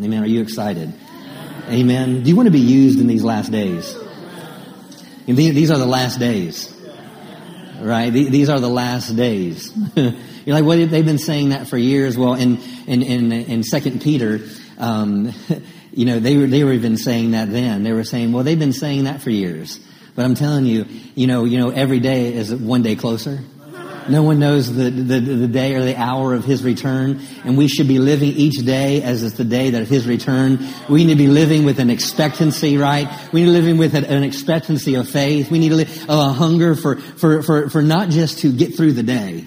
Amen. Are you excited? Amen. Do you want to be used in these last days? These are the last days. Right? These are the last days. You're like, well, they've been saying that for years. Well, in, in, in, in 2 Peter, um, you know, they were, they were even saying that then. They were saying, well, they've been saying that for years. But I'm telling you, you know, you know, every day is one day closer. No one knows the, the, the, day or the hour of His return. And we should be living each day as it's the day that His return. We need to be living with an expectancy, right? We need to be living with an expectancy of faith. We need to live a hunger for, for, for, for not just to get through the day,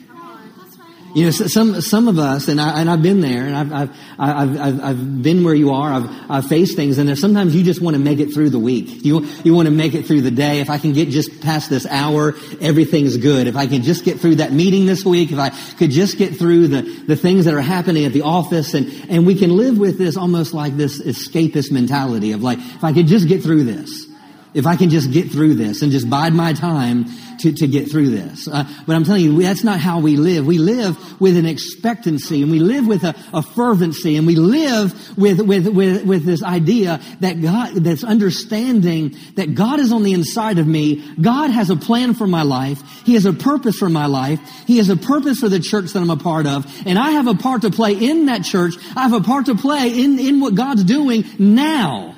you know, some some of us, and I and I've been there, and I've I've I've I've, been where you are. I've I've faced things, and sometimes you just want to make it through the week. You you want to make it through the day. If I can get just past this hour, everything's good. If I can just get through that meeting this week, if I could just get through the the things that are happening at the office, and and we can live with this almost like this escapist mentality of like, if I could just get through this, if I can just get through this and just bide my time to, to get through this. Uh, but I'm telling you, that's not how we live. We live with an expectancy and we live with a, a fervency and we live with, with, with, with this idea that God, that's understanding that God is on the inside of me. God has a plan for my life. He has a purpose for my life. He has a purpose for the church that I'm a part of. And I have a part to play in that church. I have a part to play in, in what God's doing now.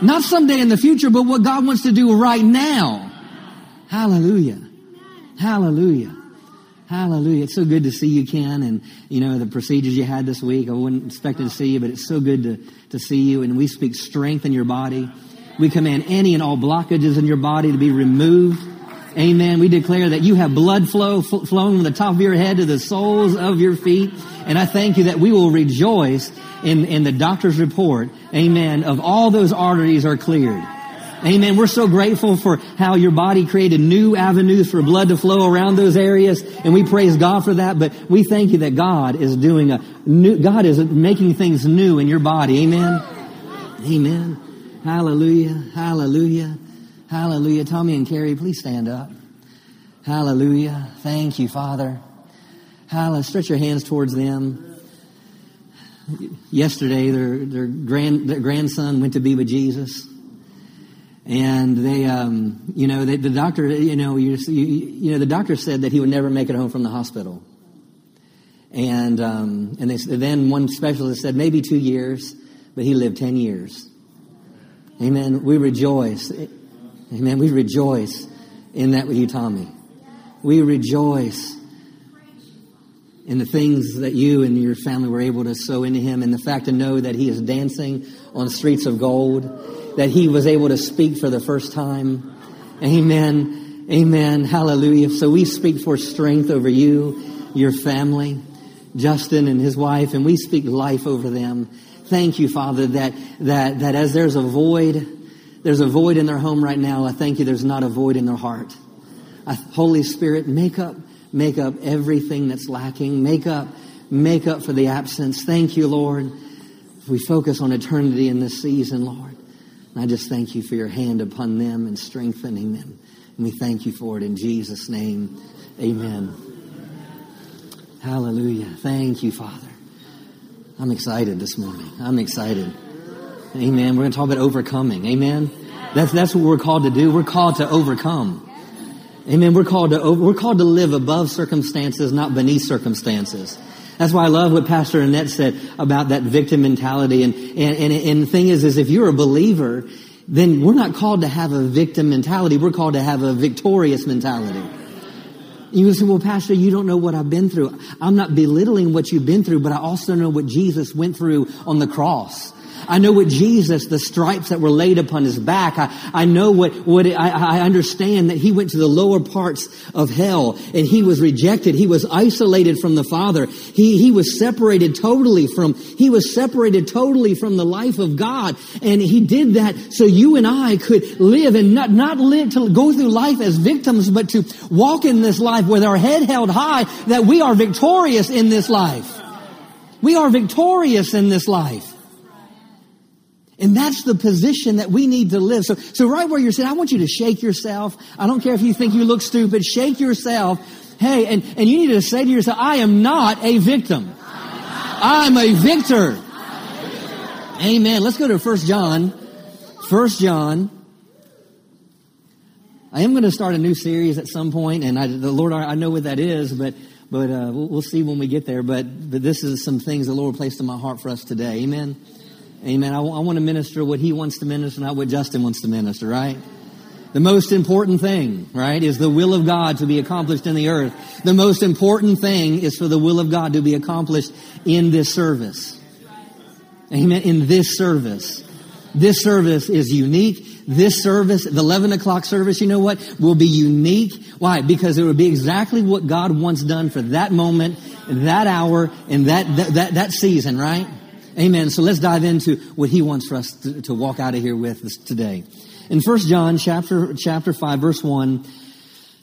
Not someday in the future, but what God wants to do right now. Hallelujah. Hallelujah. Hallelujah. It's so good to see you, Ken, and, you know, the procedures you had this week. I wasn't expecting to see you, but it's so good to, to see you. And we speak strength in your body. We command any and all blockages in your body to be removed. Amen. We declare that you have blood flow flowing from the top of your head to the soles of your feet. And I thank you that we will rejoice in, in the doctor's report. Amen. Of all those arteries are cleared. Amen. We're so grateful for how your body created new avenues for blood to flow around those areas. And we praise God for that. But we thank you that God is doing a new, God is making things new in your body. Amen. Amen. Hallelujah. Hallelujah. Hallelujah. Tommy and Carrie, please stand up. Hallelujah. Thank you, Father. Hallelujah. Stretch your hands towards them. Yesterday, their, their, grand, their grandson went to be with Jesus and they, um, you know, they, the doctor, you know, you, you, you, know, the doctor said that he would never make it home from the hospital. And um, and they, then one specialist said maybe two years, but he lived ten years. Amen. We rejoice. Amen. We rejoice in that with you, Tommy. We rejoice in the things that you and your family were able to sow into him, and the fact to know that he is dancing on streets of gold that he was able to speak for the first time. Amen. Amen. Hallelujah. So we speak for strength over you, your family, Justin and his wife, and we speak life over them. Thank you, Father, that, that, that as there's a void, there's a void in their home right now. I thank you there's not a void in their heart. I, Holy Spirit, make up, make up everything that's lacking. Make up, make up for the absence. Thank you, Lord. We focus on eternity in this season, Lord. And I just thank you for your hand upon them and strengthening them. And we thank you for it in Jesus' name. Amen. Hallelujah. Thank you, Father. I'm excited this morning. I'm excited. Amen. We're going to talk about overcoming. Amen. That's, that's what we're called to do. We're called to overcome. Amen. We're called to, we're called to live above circumstances, not beneath circumstances. That's why I love what Pastor Annette said about that victim mentality. And, and, and, and the thing is, is if you're a believer, then we're not called to have a victim mentality. We're called to have a victorious mentality. You say, well, Pastor, you don't know what I've been through. I'm not belittling what you've been through, but I also know what Jesus went through on the cross. I know what Jesus, the stripes that were laid upon his back. I, I know what, what it, I, I understand that he went to the lower parts of hell and he was rejected. He was isolated from the Father. He, he was separated totally from, he was separated totally from the life of God. And he did that so you and I could live and not, not live to go through life as victims, but to walk in this life with our head held high that we are victorious in this life. We are victorious in this life. And that's the position that we need to live. So, so right where you're sitting, I want you to shake yourself. I don't care if you think you look stupid. Shake yourself. Hey, and, and you need to say to yourself, I am not a victim. I'm a victor. Amen. Let's go to First John. First John. I am going to start a new series at some point, and I, the Lord, I know what that is, but but uh, we'll, we'll, see when we get there. But but this is some things the Lord placed in my heart for us today. Amen. Amen. I, I want to minister what He wants to minister, not what Justin wants to minister. Right. The most important thing, right, is the will of God to be accomplished in the earth. The most important thing is for the will of God to be accomplished in this service. Amen. In this service. This service is unique. This service, the 11 o'clock service, you know what, will be unique. Why? Because it will be exactly what God wants done for that moment, that hour, and that, that, that, that season, right? Amen. So let's dive into what he wants for us to, to walk out of here with today. In 1 John chapter, chapter 5, verse 1,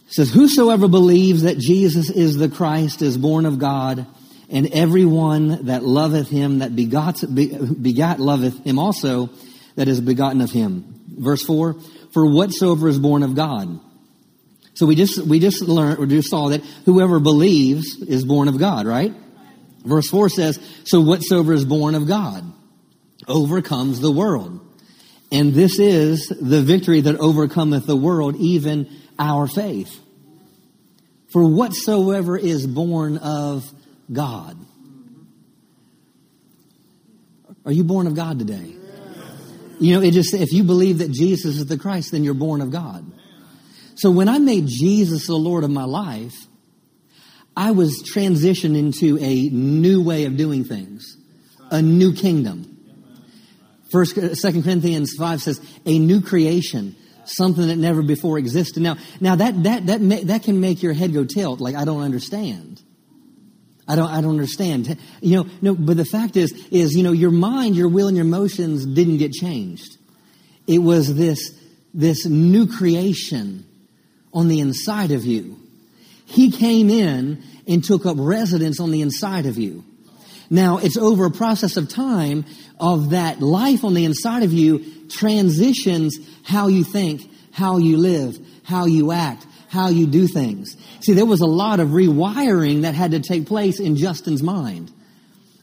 says, Whosoever believes that Jesus is the Christ is born of God, and everyone that loveth him that begot, begat loveth him also that is begotten of him. Verse 4, for whatsoever is born of God. So we just, we just learned, or just saw that whoever believes is born of God, right? Verse 4 says, so whatsoever is born of God overcomes the world. And this is the victory that overcometh the world, even our faith. For whatsoever is born of God. Are you born of God today? You know, it just, if you believe that Jesus is the Christ, then you're born of God. So when I made Jesus the Lord of my life, I was transitioned into a new way of doing things, a new kingdom. First, uh, Second Corinthians five says a new creation, something that never before existed. Now, now that that that that can make your head go tilt. Like I don't understand. I don't, I don't understand. You know, no, but the fact is, is, you know, your mind, your will, and your emotions didn't get changed. It was this, this new creation on the inside of you. He came in and took up residence on the inside of you. Now, it's over a process of time of that life on the inside of you transitions how you think, how you live, how you act, how you do things. See, there was a lot of rewiring that had to take place in Justin's mind.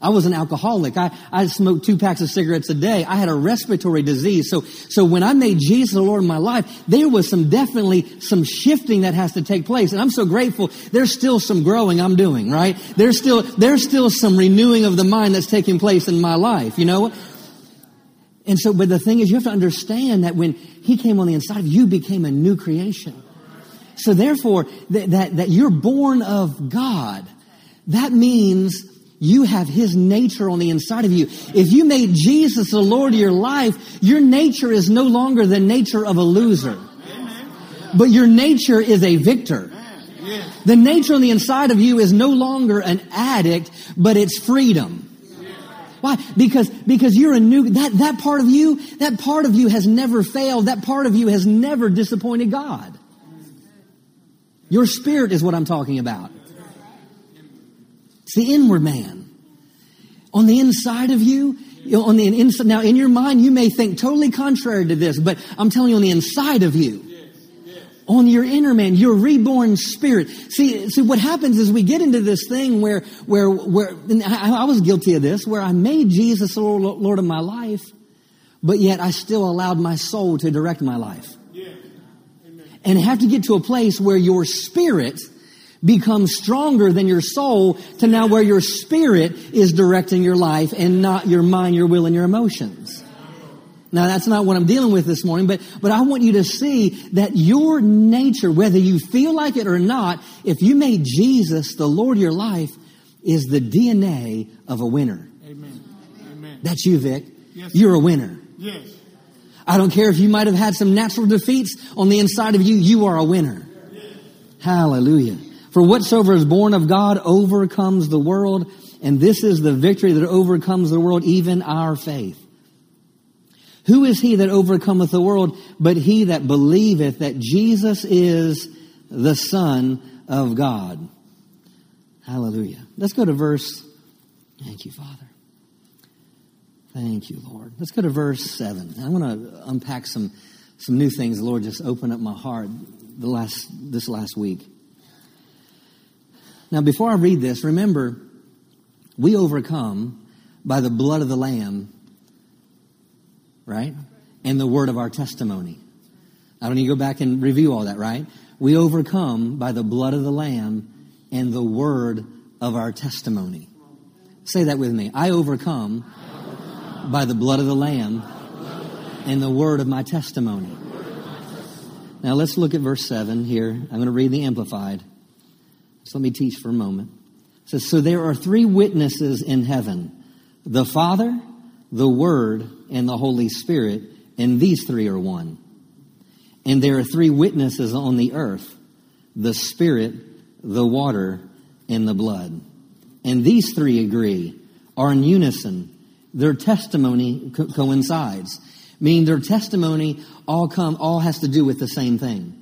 I was an alcoholic. I, I smoked two packs of cigarettes a day. I had a respiratory disease. So, so when I made Jesus the Lord of my life, there was some definitely some shifting that has to take place. And I'm so grateful. There's still some growing I'm doing, right? There's still, there's still some renewing of the mind that's taking place in my life, you know? And so, but the thing is, you have to understand that when He came on the inside of you, became a new creation. So therefore, that, that, that you're born of God, that means you have His nature on the inside of you. If you made Jesus the Lord of your life, your nature is no longer the nature of a loser. But your nature is a victor. The nature on the inside of you is no longer an addict, but it's freedom. Why? Because, because you're a new, that, that part of you, that part of you has never failed. That part of you has never disappointed God. Your spirit is what I'm talking about. It's the inward man. On the inside of you, on the inside, now in your mind, you may think totally contrary to this, but I'm telling you on the inside of you, on your inner man, your reborn spirit. See, see, what happens is we get into this thing where, where, where, I, I was guilty of this, where I made Jesus the Lord of my life, but yet I still allowed my soul to direct my life and have to get to a place where your spirit becomes stronger than your soul to now where your spirit is directing your life and not your mind, your will, and your emotions. Now that's not what I'm dealing with this morning, but, but I want you to see that your nature, whether you feel like it or not, if you made Jesus the Lord of your life, is the DNA of a winner. Amen. Amen. That's you, Vic. Yes, You're a winner. Yes. I don't care if you might have had some natural defeats on the inside of you, you are a winner. Hallelujah. For whatsoever is born of God overcomes the world, and this is the victory that overcomes the world, even our faith. Who is he that overcometh the world but he that believeth that Jesus is the Son of God? Hallelujah. Let's go to verse. Thank you, Father. Thank you, Lord. Let's go to verse 7. I want to unpack some, some new things the Lord just opened up my heart the last, this last week. Now, before I read this, remember, we overcome by the blood of the Lamb right? And the word of our testimony. I don't need to go back and review all that, right? We overcome by the blood of the Lamb and the word of our testimony. Say that with me. I overcome, by the blood of the Lamb and the word of my testimony. Now let's look at verse 7 here. I'm going to read the Amplified. So let me teach for a moment. It says, So there are three witnesses in heaven the Father, the Word, and the Holy Spirit, and these three are one. And there are three witnesses on the earth the Spirit, the water, and the blood. And these three agree, are in unison. Their testimony co- coincides meaning their testimony all come, all has to do with the same thing.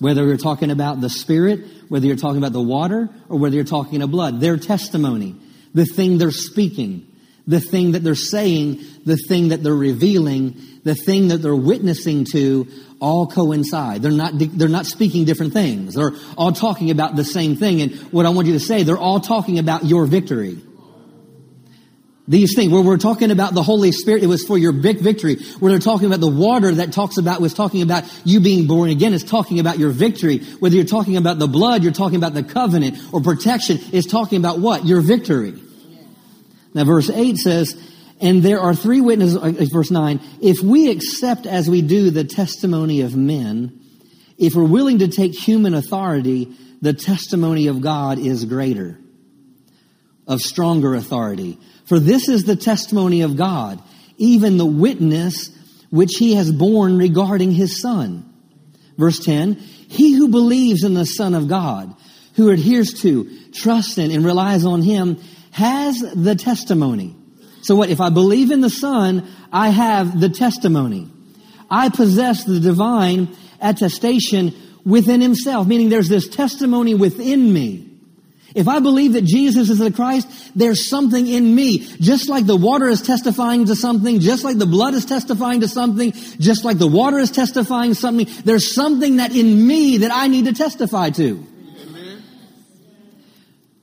Whether you're talking about the Spirit, whether you're talking about the water, or whether you're talking of blood, their testimony, the thing they're speaking, the thing that they're saying, the thing that they're revealing, the thing that they're witnessing to, all coincide. They're not, they're not speaking different things. They're all talking about the same thing. And what I want you to say, they're all talking about your victory. These things, where we're talking about the Holy Spirit, it was for your big victory. Where they're talking about the water that talks about, was talking about you being born again, it's talking about your victory. Whether you're talking about the blood, you're talking about the covenant or protection, is talking about what? Your victory. Now verse 8 says, and there are three witnesses, uh, verse 9, if we accept as we do the testimony of men, if we're willing to take human authority, the testimony of God is greater, of stronger authority. For this is the testimony of God, even the witness which he has borne regarding his son. Verse 10, he who believes in the son of God, who adheres to, trusts in, and relies on him, has the testimony. So what? If I believe in the son, I have the testimony. I possess the divine attestation within himself, meaning there's this testimony within me if I believe that Jesus is the Christ, there's something in me. Just like the water is testifying to something, just like the blood is testifying to something, just like the water is testifying something, there's something that in me that I need to testify to. Amen.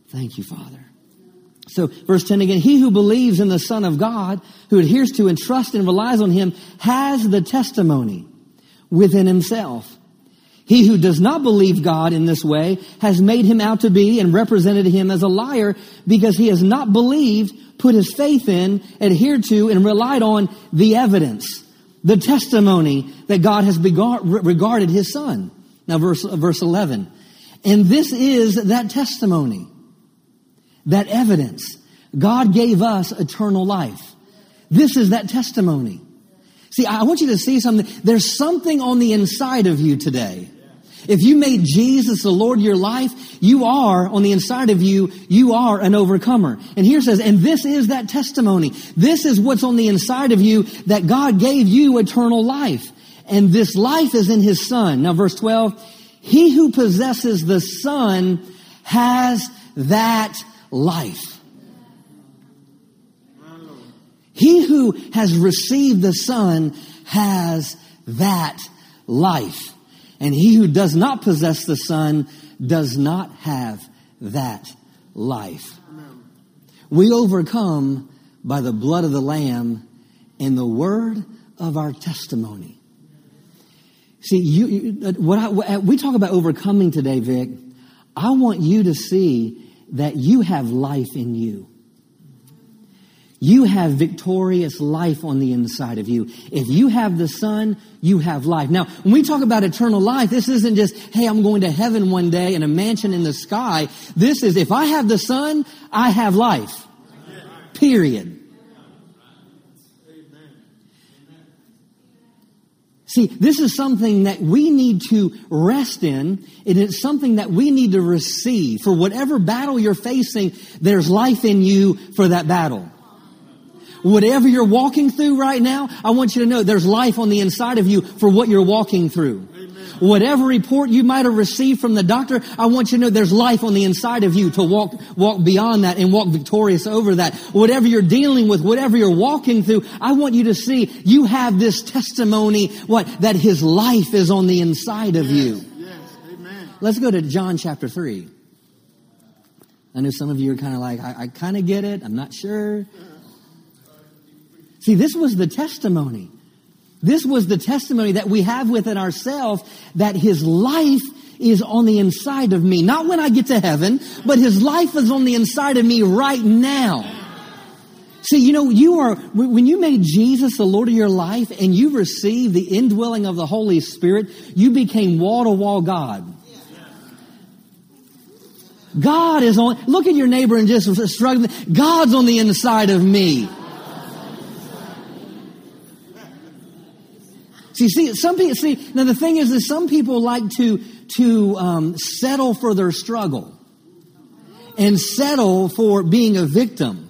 Thank you, Father. So, verse 10 again, he who believes in the Son of God, who adheres to and trusts and relies on him, has the testimony within himself. He who does not believe God in this way has made him out to be and represented him as a liar because he has not believed, put his faith in, adhered to, and relied on the evidence, the testimony that God has regarded his son. Now verse, verse 11. And this is that testimony, that evidence. God gave us eternal life. This is that testimony. See, I want you to see something. There's something on the inside of you today if you made Jesus the Lord your life, you are, on the inside of you, you are an overcomer. And here says, and this is that testimony. This is what's on the inside of you that God gave you eternal life. And this life is in His Son. Now verse 12, He who possesses the Son has that life. He who has received the Son has that life. And he who does not possess the Son does not have that life. We overcome by the blood of the Lamb and the word of our testimony. See, you, you uh, what I, uh, we talk about overcoming today, Vic. I want you to see that you have life in you. You have victorious life on the inside of you. If you have the Son, you have life. Now, when we talk about eternal life, this isn't just, hey, I'm going to heaven one day in a mansion in the sky. This is, if I have the Son, I have life. Period. See, this is something that we need to rest in. And It is something that we need to receive. For whatever battle you're facing, there's life in you for that battle. Whatever you're walking through right now, I want you to know there's life on the inside of you for what you're walking through. Amen. Whatever report you might have received from the doctor, I want you to know there's life on the inside of you to walk, walk beyond that and walk victorious over that. Whatever you're dealing with, whatever you're walking through, I want you to see you have this testimony, what, that His life is on the inside of yes. you. Yes. Amen. Let's go to John chapter 3. I know some of you are kind of like, I, I kind of get it. I'm not sure. See, this was the testimony. This was the testimony that we have within ourselves that his life is on the inside of me. Not when I get to heaven, but his life is on the inside of me right now. See, you know, you are, when you made Jesus the Lord of your life and you received the indwelling of the Holy Spirit, you became wall to wall God. God is on, look at your neighbor and just struggling. God's on the inside of me. See, see, some people, see, now the thing is that some people like to, to, um, settle for their struggle and settle for being a victim.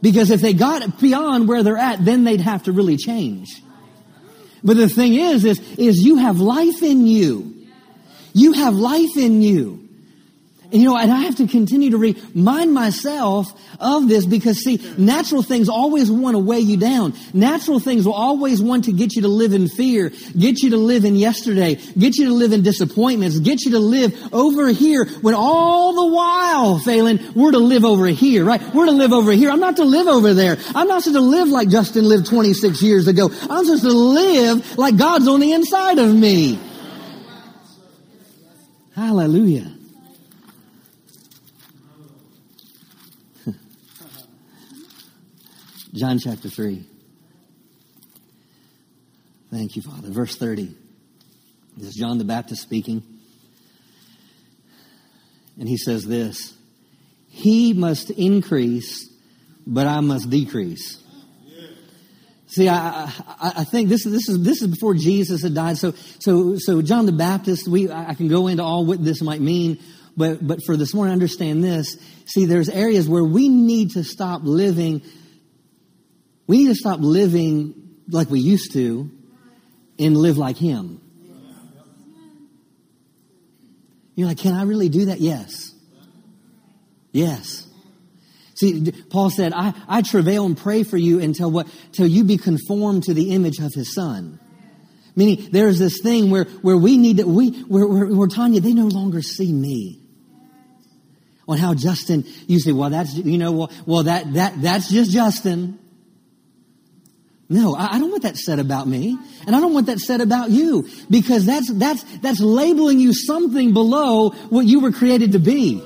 Because if they got beyond where they're at, then they'd have to really change. But the thing is, is, is you have life in you. You have life in you. And you know, and I have to continue to remind myself of this because see, natural things always want to weigh you down. Natural things will always want to get you to live in fear, get you to live in yesterday, get you to live in disappointments, get you to live over here when all the while, Phelan, we're to live over here, right? We're to live over here. I'm not to live over there. I'm not supposed to live like Justin lived 26 years ago. I'm supposed to live like God's on the inside of me. Hallelujah. John chapter 3. Thank you, Father. Verse 30. This is John the Baptist speaking. And he says this He must increase, but I must decrease. See, I, I, I, think this, this is this is before Jesus had died. So so so John the Baptist. We I can go into all what this might mean, but but for this morning, understand this. See, there's areas where we need to stop living we need to stop living like we used to and live like Him. You're like, can I really do that? Yes. Yes. See, Paul said, I, I travail and pray for you until what, till you be conformed to the image of his son. Meaning, there's this thing where, where we need to, we, where, where, where Tanya, they no longer see me. On how Justin, you say, well, that's, you know, well, well, that, that, that's just Justin. No, I don't want that said about me. And I don't want that said about you. Because that's, that's, that's labeling you something below what you were created to be.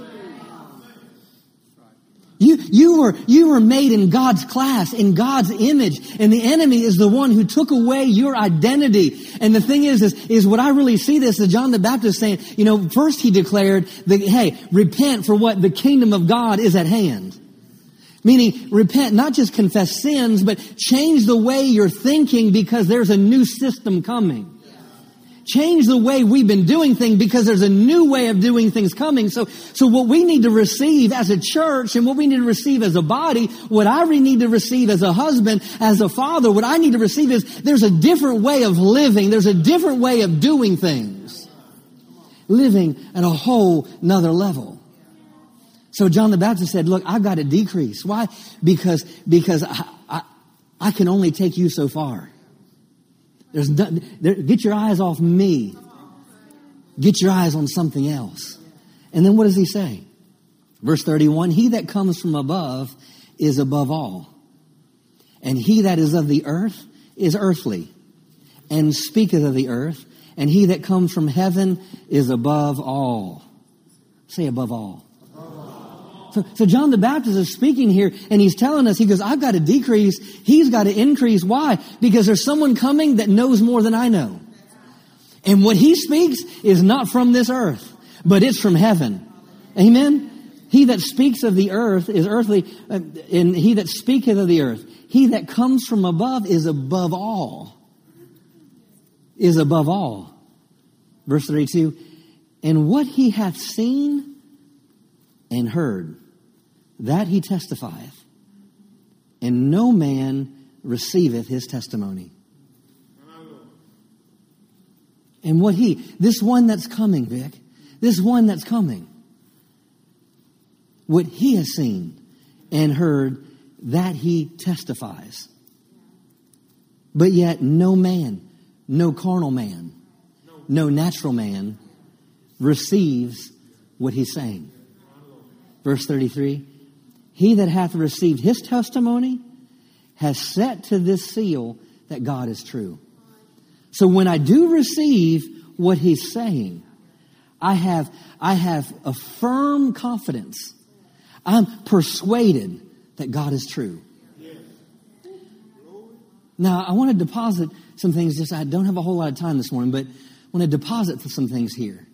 You, you were, you were made in God's class, in God's image, and the enemy is the one who took away your identity. And the thing is, is, is what I really see this is John the Baptist saying, you know, first he declared that, hey, repent for what the kingdom of God is at hand. Meaning, repent, not just confess sins, but change the way you're thinking because there's a new system coming. Change the way we've been doing things because there's a new way of doing things coming. So, so what we need to receive as a church and what we need to receive as a body, what I need to receive as a husband, as a father, what I need to receive is there's a different way of living. There's a different way of doing things. Living at a whole nother level. So John the Baptist said, look, I've got to decrease. Why? Because, because I, I, I can only take you so far. There's no, there, get your eyes off me. Get your eyes on something else. And then what does he say? Verse 31, he that comes from above is above all. And he that is of the earth is earthly and speaketh of the earth. And he that comes from heaven is above all. Say above all. So, John the Baptist is speaking here and he's telling us, he goes, I've got to decrease. He's got to increase. Why? Because there's someone coming that knows more than I know. And what he speaks is not from this earth, but it's from heaven. Amen? He that speaks of the earth is earthly, uh, and he that speaketh of the earth, he that comes from above is above all. Is above all. Verse 32, and what he hath seen and heard, that he testifieth, and no man receiveth his testimony. And what he, this one that's coming, Vic, this one that's coming, what he has seen and heard, that he testifies. But yet, no man, no carnal man, no natural man receives what he's saying. Verse 33 he that hath received his testimony has set to this seal that God is true. So when I do receive what he's saying, I have, I have a firm confidence. I'm persuaded that God is true. Now, I want to deposit some things. Just I don't have a whole lot of time this morning, but I want to deposit some things here.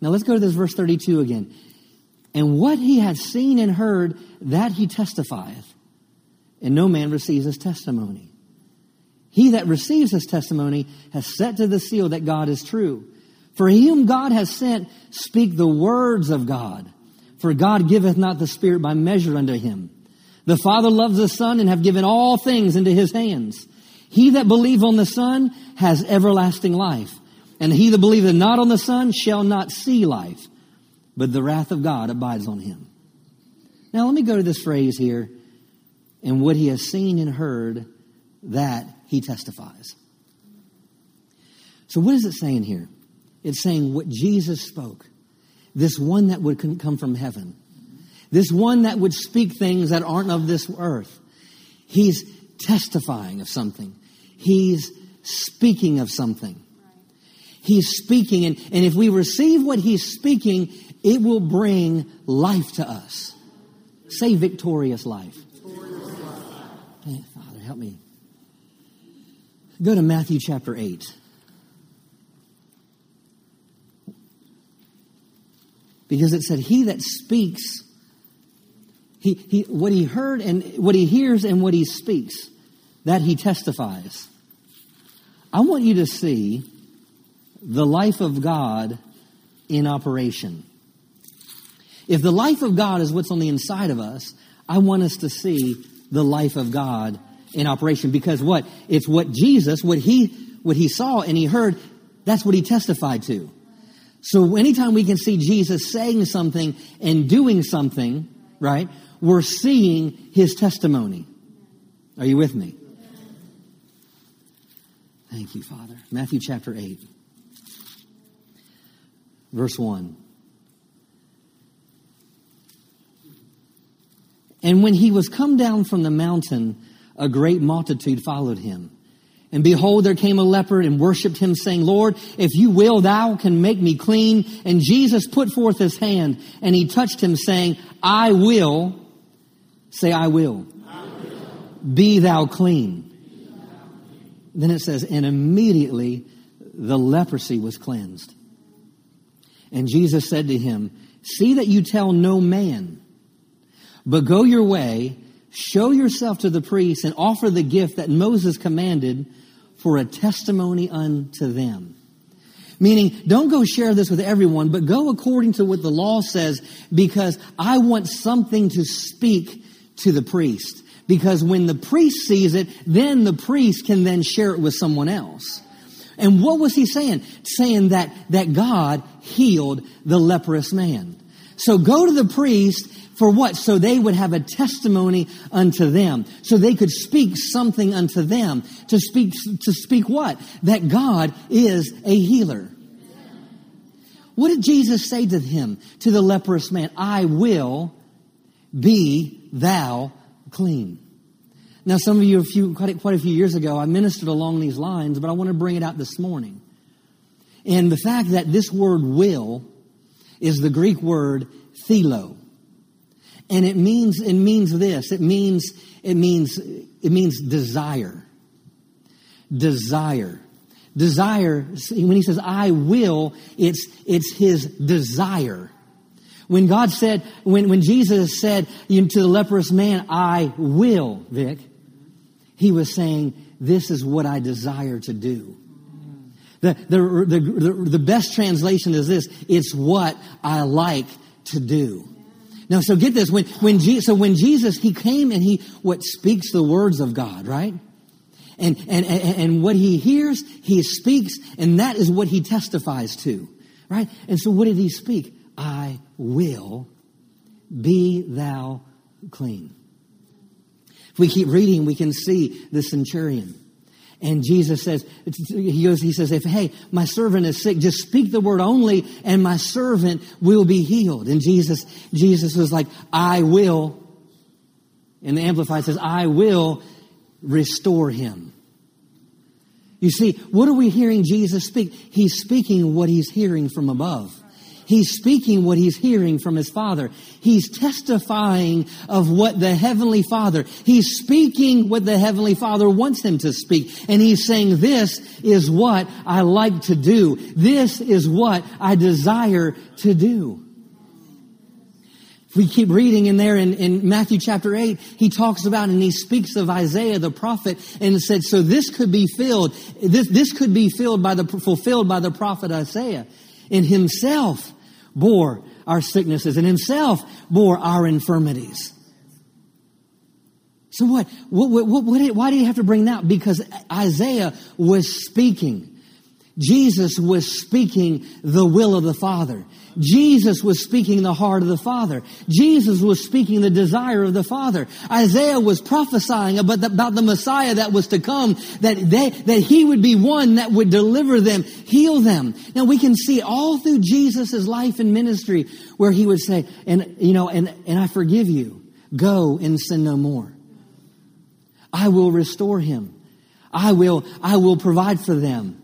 Now, let's go to this verse 32 again. And what he has seen and heard, that he testifieth, and no man receives his testimony. He that receives his testimony has set to the seal that God is true. For he whom God has sent speak the words of God. For God giveth not the Spirit by measure unto him. The Father loves the Son and have given all things into his hands. He that believeth on the Son has everlasting life. And he that believeth not on the Son shall not see life, but the wrath of God abides on him. Now let me go to this phrase here. And what he has seen and heard, that he testifies. So what is it saying here? It's saying what Jesus spoke. This one that would come from heaven. This one that would speak things that aren't of this earth. He's testifying of something. He's speaking of something. He's speaking, and, and if we receive what he's speaking, it will bring life to us. Say victorious life. Victorious life. Hey, Father, help me. Go to Matthew chapter 8. Because it said, He that speaks, he, he, what he heard and what he hears and what he speaks, that he testifies. I want you to see the life of God in operation. If the life of God is what's on the inside of us, I want us to see the life of God in operation because what? It's what Jesus, what he, what he saw and he heard, that's what he testified to. So anytime we can see Jesus saying something and doing something, right, we're seeing his testimony. Are you with me? Thank you, Father. Matthew chapter 8, verse 1. And when he was come down from the mountain, a great multitude followed him. And behold, there came a leper and worshiped him, saying, Lord, if you will, thou can make me clean. And Jesus put forth his hand and he touched him, saying, I will, say, I will, I will. Be, thou clean. Then it says, and immediately the leprosy was cleansed. And Jesus said to him, See that you tell no man, but go your way Show yourself to the priests and offer the gift that Moses commanded for a testimony unto them. Meaning, don't go share this with everyone, but go according to what the law says because I want something to speak to the priest. Because when the priest sees it, then the priest can then share it with someone else. And what was he saying? Saying that, that God healed the leprous man. So go to the priest for what? So they would have a testimony unto them. So they could speak something unto them. To speak, to speak what? That God is a healer. What did Jesus say to him, to the leprous man? I will be thou clean. Now, some of you, a few, quite, a, quite a few years ago, I ministered along these lines, but I want to bring it out this morning. And the fact that this word will is the Greek word thelo. And it means, it means this. It means, it means, it means desire. Desire. Desire, when he says, I will, it's, it's his desire. When God said, when, when Jesus said to the leprous man, I will, Vic, he was saying, this is what I desire to do. The, the, the, the, the best translation is this, it's what I like to do. Now, so get this. When, when Jesus, so when Jesus, he came and he, what speaks the words of God, right? And, and, and, and what he hears, he speaks, and that is what he testifies to, right? And so what did he speak? I will be thou clean. If we keep reading, we can see the centurion. And Jesus says, he goes, he says, if, hey, my servant is sick, just speak the word only and my servant will be healed. And Jesus, Jesus was like, I will. And the Amplified says, I will restore him. You see, what are we hearing Jesus speak? He's speaking what he's hearing from above. He's speaking what he's hearing from his father. He's testifying of what the heavenly father, he's speaking what the heavenly father wants him to speak. And he's saying, this is what I like to do. This is what I desire to do. If we keep reading in there in, in Matthew chapter 8, he talks about and he speaks of Isaiah the prophet and said, so this could be filled, this, this could be filled by the, fulfilled by the prophet Isaiah. In himself, bore our sicknesses and himself bore our infirmities. So what? what, what, what why do you have to bring that? Because Isaiah was speaking. Jesus was speaking the will of the Father. Jesus was speaking the heart of the Father. Jesus was speaking the desire of the Father. Isaiah was prophesying about the, about the Messiah that was to come, that they, that he would be one that would deliver them, heal them. Now we can see all through Jesus' life and ministry where he would say, and, you know, and, and I forgive you. Go and sin no more. I will restore him. I will, I will provide for them.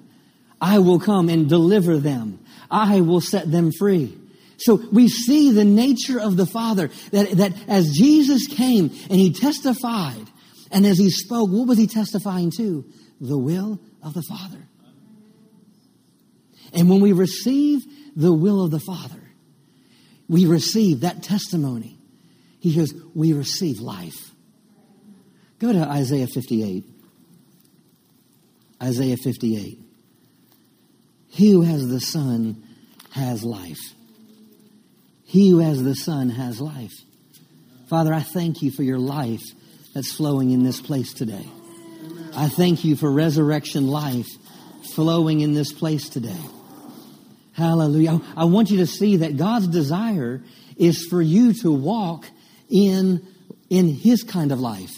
I will come and deliver them. I will set them free. So we see the nature of the Father that, that as Jesus came and he testified and as he spoke, what was he testifying to? The will of the Father. And when we receive the will of the Father, we receive that testimony. He says, we receive life. Go to Isaiah 58. Isaiah 58. He who has the Son has life. He who has the Son has life. Father, I thank you for your life that's flowing in this place today. I thank you for resurrection life flowing in this place today. Hallelujah. I want you to see that God's desire is for you to walk in, in His kind of life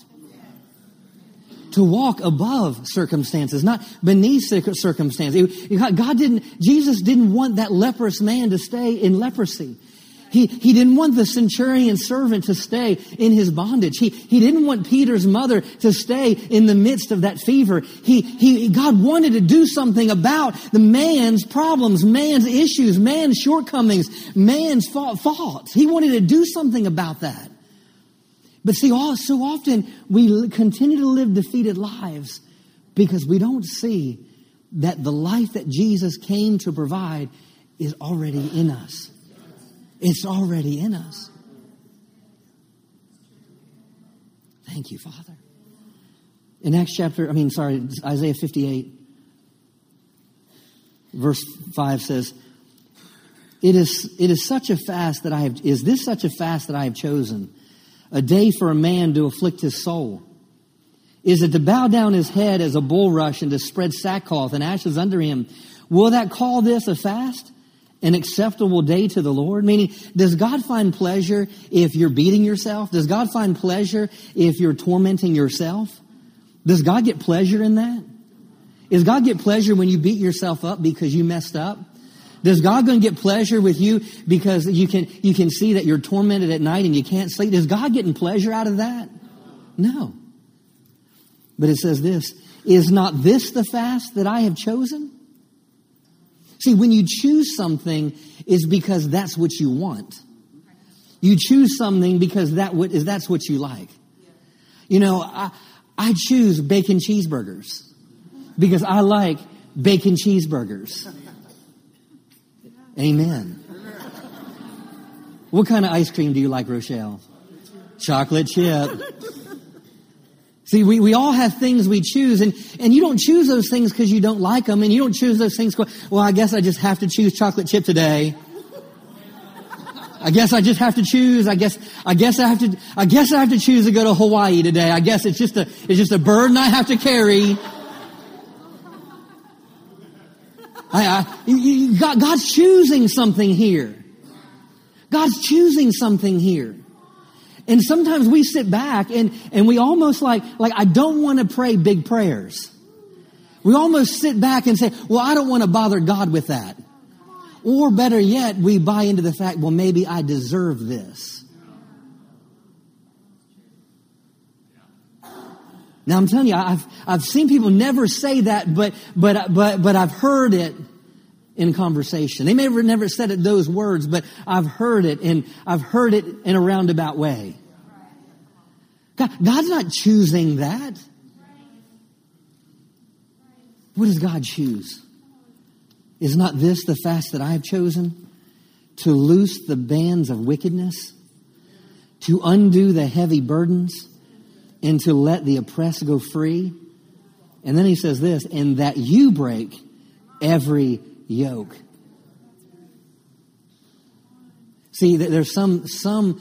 to walk above circumstances, not beneath circumstances. God didn't, Jesus didn't want that leprous man to stay in leprosy. He, he didn't want the centurion servant to stay in his bondage. He, he didn't want Peter's mother to stay in the midst of that fever. He, he, God wanted to do something about the man's problems, man's issues, man's shortcomings, man's faults. He wanted to do something about that. But see, all, so often we continue to live defeated lives because we don't see that the life that Jesus came to provide is already in us. It's already in us. Thank you, Father. In Acts chapter, I mean, sorry, Isaiah 58, verse 5 says, it is, it is such a fast that I have, is this such a fast that I have chosen? A day for a man to afflict his soul? Is it to bow down his head as a bulrush and to spread sackcloth and ashes under him? Will that call this a fast? An acceptable day to the Lord? Meaning, does God find pleasure if you're beating yourself? Does God find pleasure if you're tormenting yourself? Does God get pleasure in that? Does God get pleasure when you beat yourself up because you messed up? Does God going to get pleasure with you because you can, you can see that you're tormented at night and you can't sleep? Is God getting pleasure out of that? No. But it says this, is not this the fast that I have chosen? See, when you choose something, is because that's what you want. You choose something because that what is that's what you like. You know, I, I choose bacon cheeseburgers because I like bacon cheeseburgers. Amen. What kind of ice cream do you like, Rochelle? Chocolate chip. See, we, we all have things we choose, and, and you don't choose those things because you don't like them, and you don't choose those things, well, I guess I just have to choose chocolate chip today. I guess I just have to choose. I guess, I guess I have to, I guess I have to choose to go to Hawaii today. I guess it's just a, it's just a burden I have to carry. I, I, God, God's choosing something here. God's choosing something here. And sometimes we sit back and, and we almost like, like, I don't want to pray big prayers. We almost sit back and say, well, I don't want to bother God with that. Or better yet, we buy into the fact, well, maybe I deserve this. Now I'm telling you, I've, I've seen people never say that, but, but, but, but I've heard it in conversation. They may have never said it those words, but I've heard it and I've heard it in a roundabout way. God, God's not choosing that. What does God choose? Is not this the fast that I have chosen? To loose the bands of wickedness, to undo the heavy burdens, and to let the oppressed go free. And then he says this, and that you break every yoke. See, there's some, some,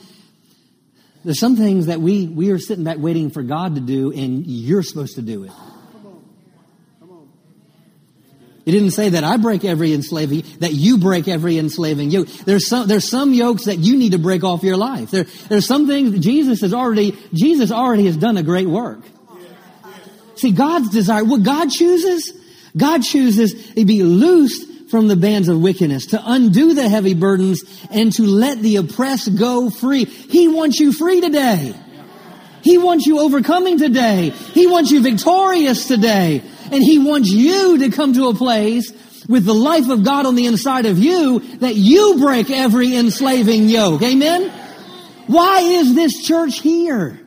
there's some things that we, we are sitting back waiting for God to do, and you're supposed to do it. It didn't say that I break every enslaving, that you break every enslaving yoke. There's some, there's some yokes that you need to break off your life. There, there's some things Jesus has already, Jesus already has done a great work. See, God's desire, what God chooses, God chooses to be loosed from the bands of wickedness, to undo the heavy burdens, and to let the oppressed go free. He wants you free today. He wants you overcoming today. He wants you victorious today. And He wants you to come to a place with the life of God on the inside of you that you break every enslaving yoke. Amen? Why is this church here?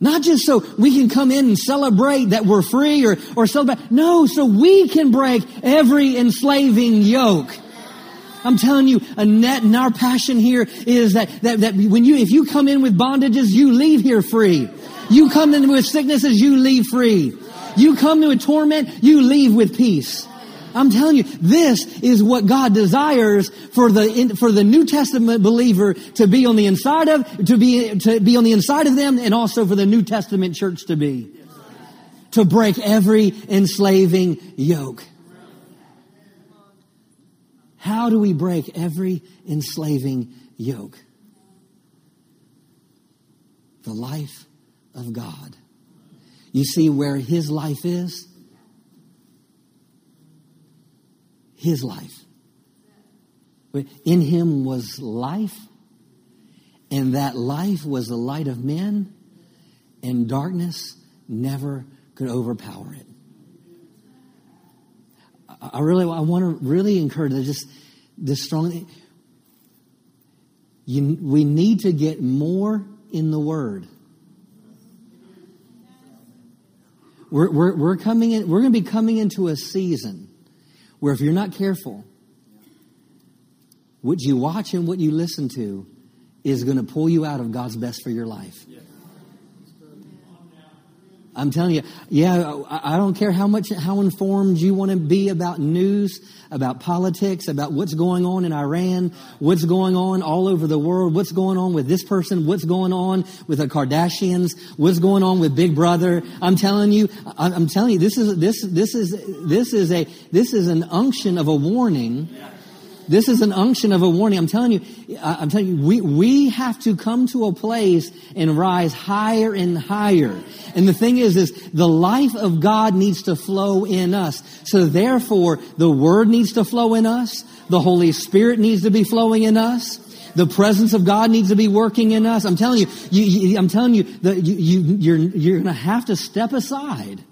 Not just so we can come in and celebrate that we're free or, or celebrate. No, so we can break every enslaving yoke. I'm telling you, Annette and our passion here is that, that, that when you, if you come in with bondages, you leave here free. You come in with sicknesses, you leave free. You come to a torment, you leave with peace. I'm telling you, this is what God desires for the for the New Testament believer to be on the inside of, to be to be on the inside of them, and also for the New Testament church to be, to break every enslaving yoke. How do we break every enslaving yoke? The life of God. You see where his life is? His life. In him was life, and that life was the light of men, and darkness never could overpower it. I really, I want to really encourage just this strong. You, we need to get more in the Word. We're, we're, we're coming in, we're going to be coming into a season where if you're not careful, what you watch and what you listen to is going to pull you out of God's best for your life. I'm telling you, yeah, I don't care how much, how informed you want to be about news, about politics, about what's going on in Iran, what's going on all over the world, what's going on with this person, what's going on with the Kardashians, what's going on with Big Brother. I'm telling you, I'm telling you, this is, this, this is, this is a, this is an unction of a warning. This is an unction of a warning. I'm telling you, I'm telling you, we, we have to come to a place and rise higher and higher. And the thing is, is the life of God needs to flow in us. So therefore, the Word needs to flow in us. The Holy Spirit needs to be flowing in us. The presence of God needs to be working in us. I'm telling you, you, you I'm telling you that you, you, you're, you're going to have to step aside.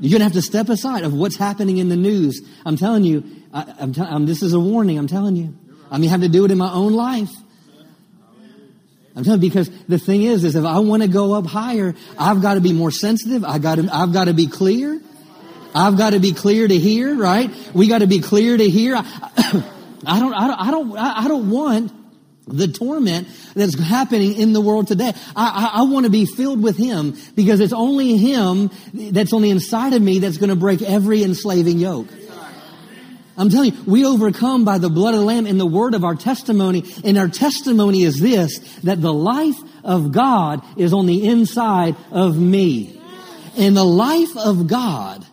You're going to have to step aside of what's happening in the news. I'm telling you, I, am t- I'm, um, this is a warning. I'm telling you. I mean, have to do it in my own life. I'm telling you because the thing is, is if I want to go up higher, I've got to be more sensitive. I got to, I've got to be clear. I've got to be clear to hear, right? We got to be clear to hear. I, I don't, I don't, I don't, I don't want the torment that's happening in the world today. I, I, I, want to be filled with Him because it's only Him that's on the inside of me that's going to break every enslaving yoke. I'm telling you, we overcome by the blood of the Lamb and the word of our testimony. And our testimony is this, that the life of God is on the inside of me. And the life of God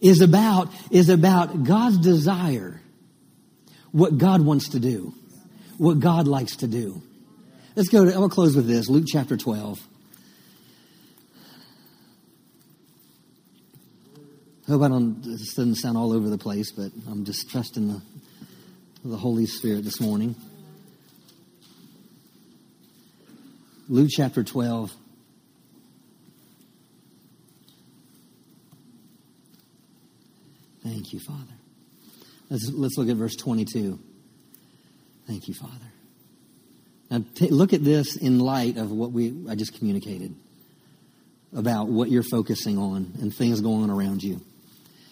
is about, is about God's desire, what God wants to do, what God likes to do. Let's go to, I'll close with this, Luke chapter 12. I hope I don't, this doesn't sound all over the place, but I'm just trusting the, the Holy Spirit this morning. Luke chapter 12. Thank you, Father. Let's, let's look at verse 22. Thank you, Father. Now, t- look at this in light of what we I just communicated about what you're focusing on and things going on around you.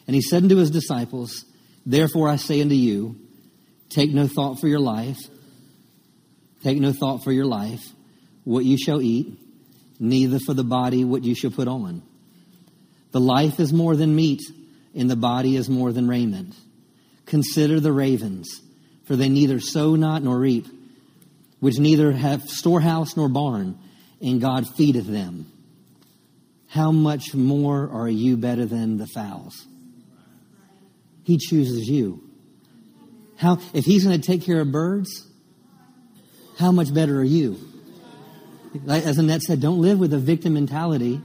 And he said unto his disciples, Therefore I say unto you, take no thought for your life, take no thought for your life, what you shall eat, neither for the body what you shall put on. The life is more than meat, and the body is more than raiment. Consider the ravens, for they neither sow not nor reap, which neither have storehouse nor barn, and God feedeth them. How much more are you better than the fowls? He chooses you. How, if he's going to take care of birds, how much better are you? As Annette said, don't live with a victim mentality.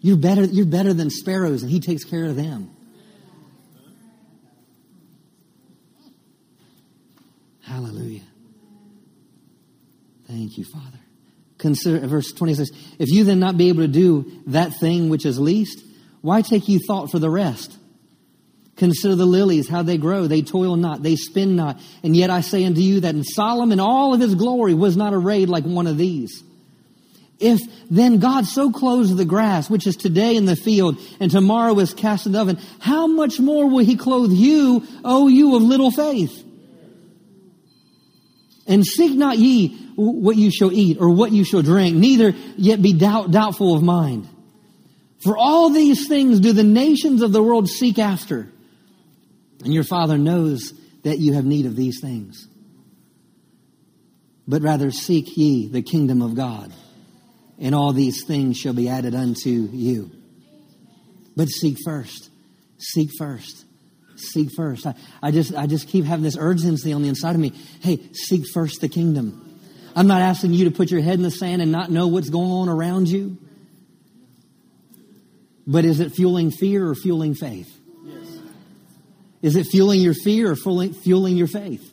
You're better, you're better than sparrows, and he takes care of them. Hallelujah. Thank you, Father. Consider verse 26. If you then not be able to do that thing which is least, why take you thought for the rest? Consider the lilies, how they grow. They toil not, they spin not. And yet I say unto you that in Solomon all of his glory was not arrayed like one of these. If then God so clothes the grass, which is today in the field, and tomorrow is cast in the oven, how much more will he clothe you, O you of little faith? And seek not ye what you shall eat or what you shall drink, neither yet be doubt, doubtful of mind. For all these things do the nations of the world seek after. And your Father knows that you have need of these things. But rather seek ye the kingdom of God, and all these things shall be added unto you. But seek first. Seek first. Seek first. I, I just I just keep having this urgency on the inside of me. Hey, seek first the kingdom. I'm not asking you to put your head in the sand and not know what's going on around you. But is it fueling fear or fueling faith? Is it fueling your fear or fueling your faith?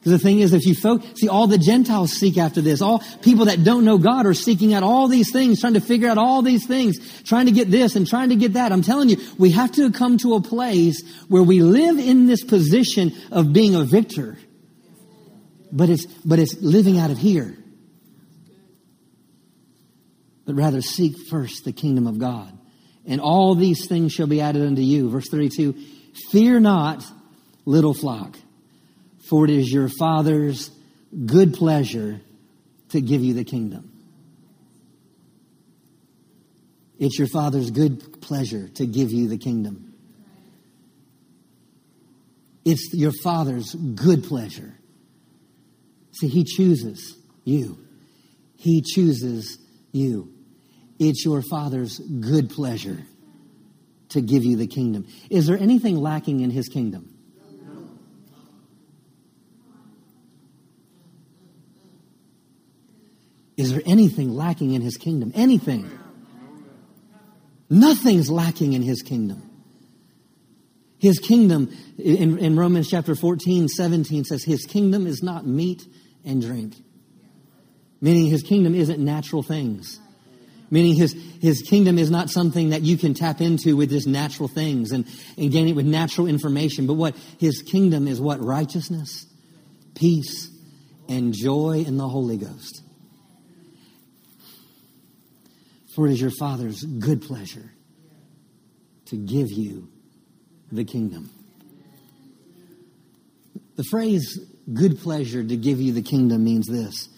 Because the thing is, if you see, all the Gentiles seek after this. All people that don't know God are seeking out all these things, trying to figure out all these things, trying to get this and trying to get that. I'm telling you, we have to come to a place where we live in this position of being a victor. But it's, but it's living out of here. But rather seek first the kingdom of God. And all these things shall be added unto you. Verse 32 Fear not, little flock, for it is your Father's good pleasure to give you the kingdom. It's your Father's good pleasure to give you the kingdom. It's your Father's good pleasure. See, He chooses you. He chooses you. It's your Father's good pleasure to give you the kingdom. Is there anything lacking in his kingdom? Is there anything lacking in his kingdom? Anything. Nothing's lacking in his kingdom. His kingdom, in, in, Romans chapter 14, 17, says, His kingdom is not meat and drink. Meaning, His kingdom isn't natural things meaning his, his kingdom is not something that you can tap into with just natural things and, and gain it with natural information. But what his kingdom is what? Righteousness, peace, and joy in the Holy Ghost. For it is your Father's good pleasure to give you the kingdom. The phrase good pleasure to give you the kingdom means this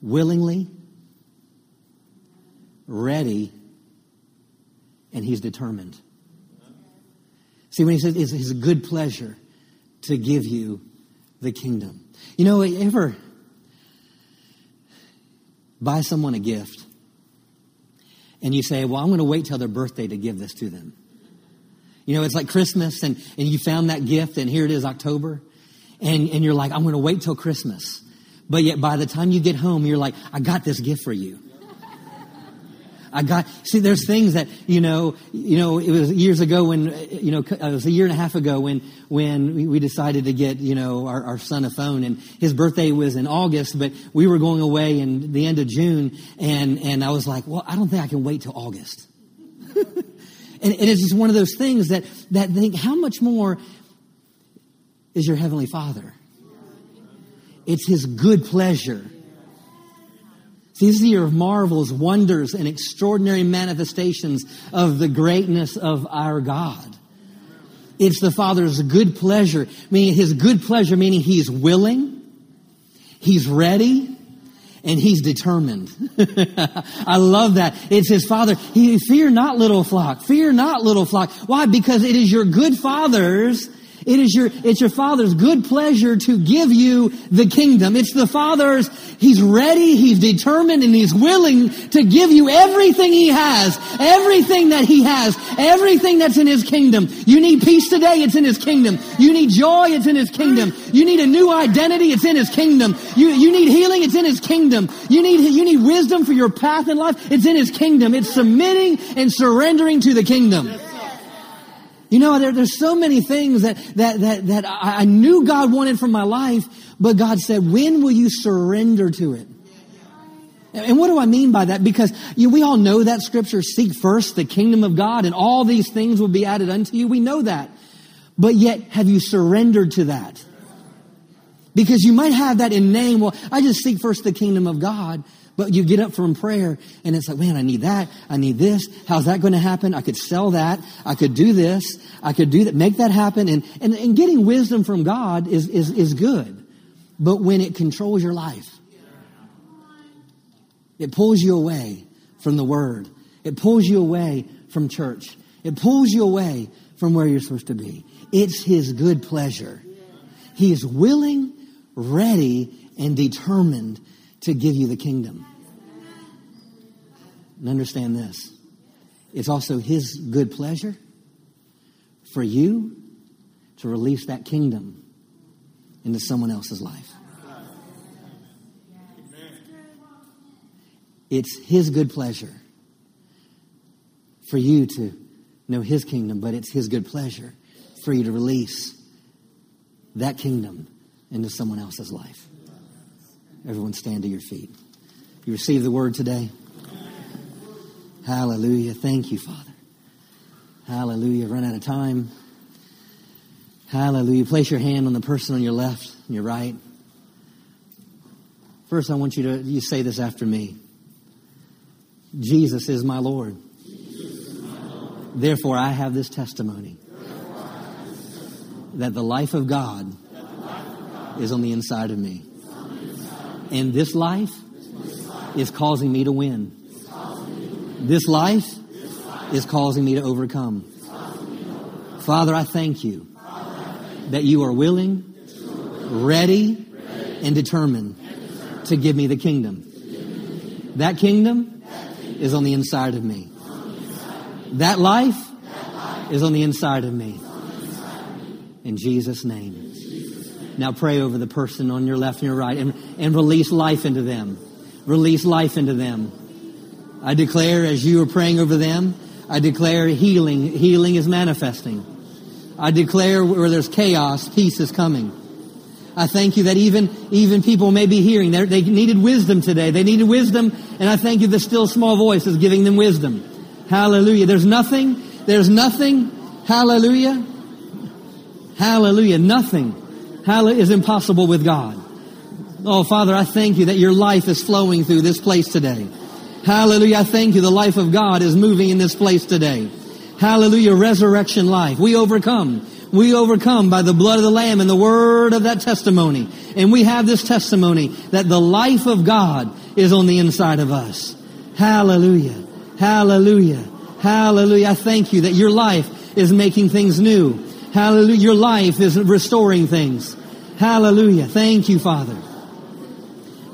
willingly ready, and he's determined. See, when he says it's his good pleasure to give you the kingdom. You know, ever buy someone a gift and you say, well, I'm going to wait till their birthday to give this to them. You know, it's like Christmas and, and you found that gift and here it is October and, and you're like, I'm going to wait till Christmas. But yet by the time you get home, you're like, I got this gift for you. I got, see, there's things that, you know, you know, it was years ago when, you know, it was a year and a half ago when, when we decided to get, you know, our, our son a phone and his birthday was in August, but we were going away in the end of June and, and I was like, well, I don't think I can wait till August. and, And, it's just one of those things that, that think, how much more is your Heavenly Father? It's His good pleasure. See, this is the year of marvels, wonders, and extraordinary manifestations of the greatness of our God. It's the Father's good pleasure, meaning His good pleasure, meaning He's willing, He's ready, and he's determined. I love that. It's his father. He, fear not little flock. Fear not little flock. Why? Because it is your good father's it is your, it's your Father's good pleasure to give you the kingdom. It's the Father's, He's ready, He's determined, and He's willing to give you everything He has. Everything that He has. Everything that's in His kingdom. You need peace today, it's in His kingdom. You need joy, it's in His kingdom. You need a new identity, it's in His kingdom. You, you need healing, it's in His kingdom. You need, you need wisdom for your path in life, it's in His kingdom. It's submitting and surrendering to the kingdom. You know, there, there's so many things that, that, that, that I, I knew God wanted from my life, but God said, when will you surrender to it? And what do I mean by that? Because you we all know that scripture, seek first the kingdom of God and all these things will be added unto you. We know that. But yet, have you surrendered to that? Because you might have that in name. Well, I just seek first the kingdom of God. But you get up from prayer and it's like, man, I need that. I need this. How's that going to happen? I could sell that. I could do this. I could do that. Make that happen. And, and, and getting wisdom from God is, is, is good. But when it controls your life, it pulls you away from the word. It pulls you away from church. It pulls you away from where you're supposed to be. It's his good pleasure. He is willing, ready, and determined to give you the kingdom. And understand this it's also His good pleasure for you to release that kingdom into someone else's life. It's His good pleasure for you to know His kingdom, but it's His good pleasure for you to release that kingdom into someone else's life. Everyone stand to your feet. You receive the word today? Hallelujah. Thank you, Father. Hallelujah. Run out of time. Hallelujah. Place your hand on the person on your left and your right. First, I want you to you say this after me. Jesus is my Lord. Therefore, I have this testimony that the life of God is on the inside of me. And this life is causing me to win. This life is causing me to overcome. Father, I thank you that you are willing, ready, and determined to give me the kingdom. That kingdom is on the inside of me. That life is on the inside of me. In Jesus' name. Now pray over the person on your left and your right and, and release life into them. Release life into them. I declare as you are praying over them, I declare healing. Healing is manifesting. I declare where there's chaos, peace is coming. I thank you that even, even people may be hearing. They're, they needed wisdom today. They needed wisdom, and I thank you the still small voice is giving them wisdom. Hallelujah. There's nothing, there's nothing, hallelujah, hallelujah, nothing Hallelujah is impossible with God. Oh, Father, I thank you that your life is flowing through this place today. Hallelujah. I thank you. The life of God is moving in this place today. Hallelujah. Resurrection life. We overcome. We overcome by the blood of the Lamb and the word of that testimony. And we have this testimony that the life of God is on the inside of us. Hallelujah. Hallelujah. Hallelujah. I thank you that your life is making things new. Hallelujah. Your life is restoring things. Hallelujah. Thank you, Father.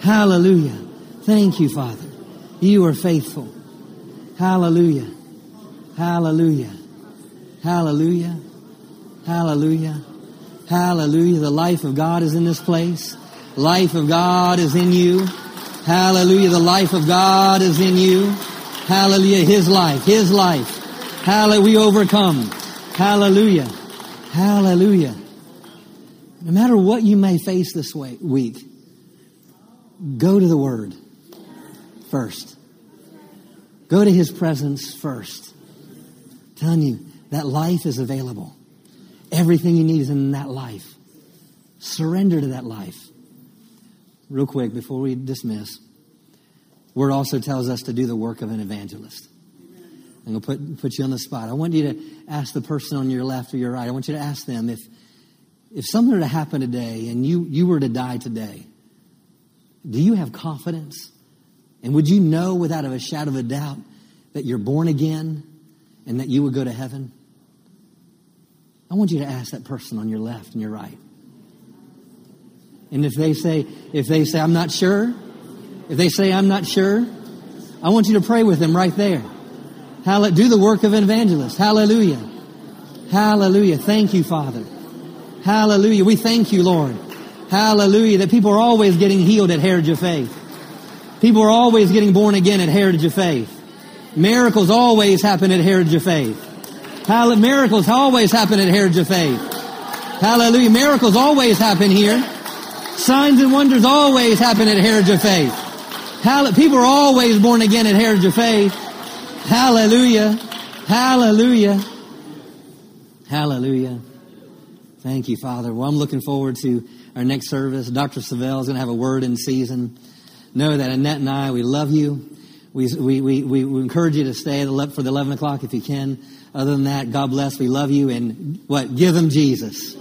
Hallelujah. Thank you, Father. You are faithful. Hallelujah. Hallelujah. Hallelujah. Hallelujah. Hallelujah. The life of God is in this place. Life of God is in you. Hallelujah. The life of God is in you. Hallelujah. His life. His life. Hallelujah. We overcome. Hallelujah. Hallelujah. No matter what you may face this week, go to the Word first. Go to His presence first. I'm telling you, that life is available. Everything you need is in that life. Surrender to that life. Real quick, before we dismiss, Word also tells us to do the work of an evangelist. I'm going to put, put you on the spot. I want you to ask the person on your left or your right. I want you to ask them if, if something were to happen today and you, you were to die today, do you have confidence? And would you know without a shadow of a doubt that you're born again and that you would go to heaven? I want you to ask that person on your left and your right. And if they say, if they say, I'm not sure, if they say, I'm not sure, I want you to pray with them right there. Hallelujah. Do the work of an evangelist. Hallelujah. Hallelujah. Thank you, Father. Hallelujah. We thank you, Lord. Hallelujah. That people are always getting healed at Heritage of Faith. People are always getting born again at Heritage of Faith. Miracles always happen at Heritage of Faith. Hallelujah. Miracles always happen at Heritage of Faith. Hallelujah. Miracles always happen here. Signs and wonders always happen at Heritage of Faith. Hallelujah. People are always born again at Heritage of Faith. Hallelujah. Hallelujah. Hallelujah. Thank you, Father. Well, I'm looking forward to our next service. Dr. Savelle is going to have a word in season. Know that Annette and I, we love you. We, we, we, we encourage you to stay for the 11 o'clock if you can. Other than that, God bless. We love you. And what? Give them Jesus.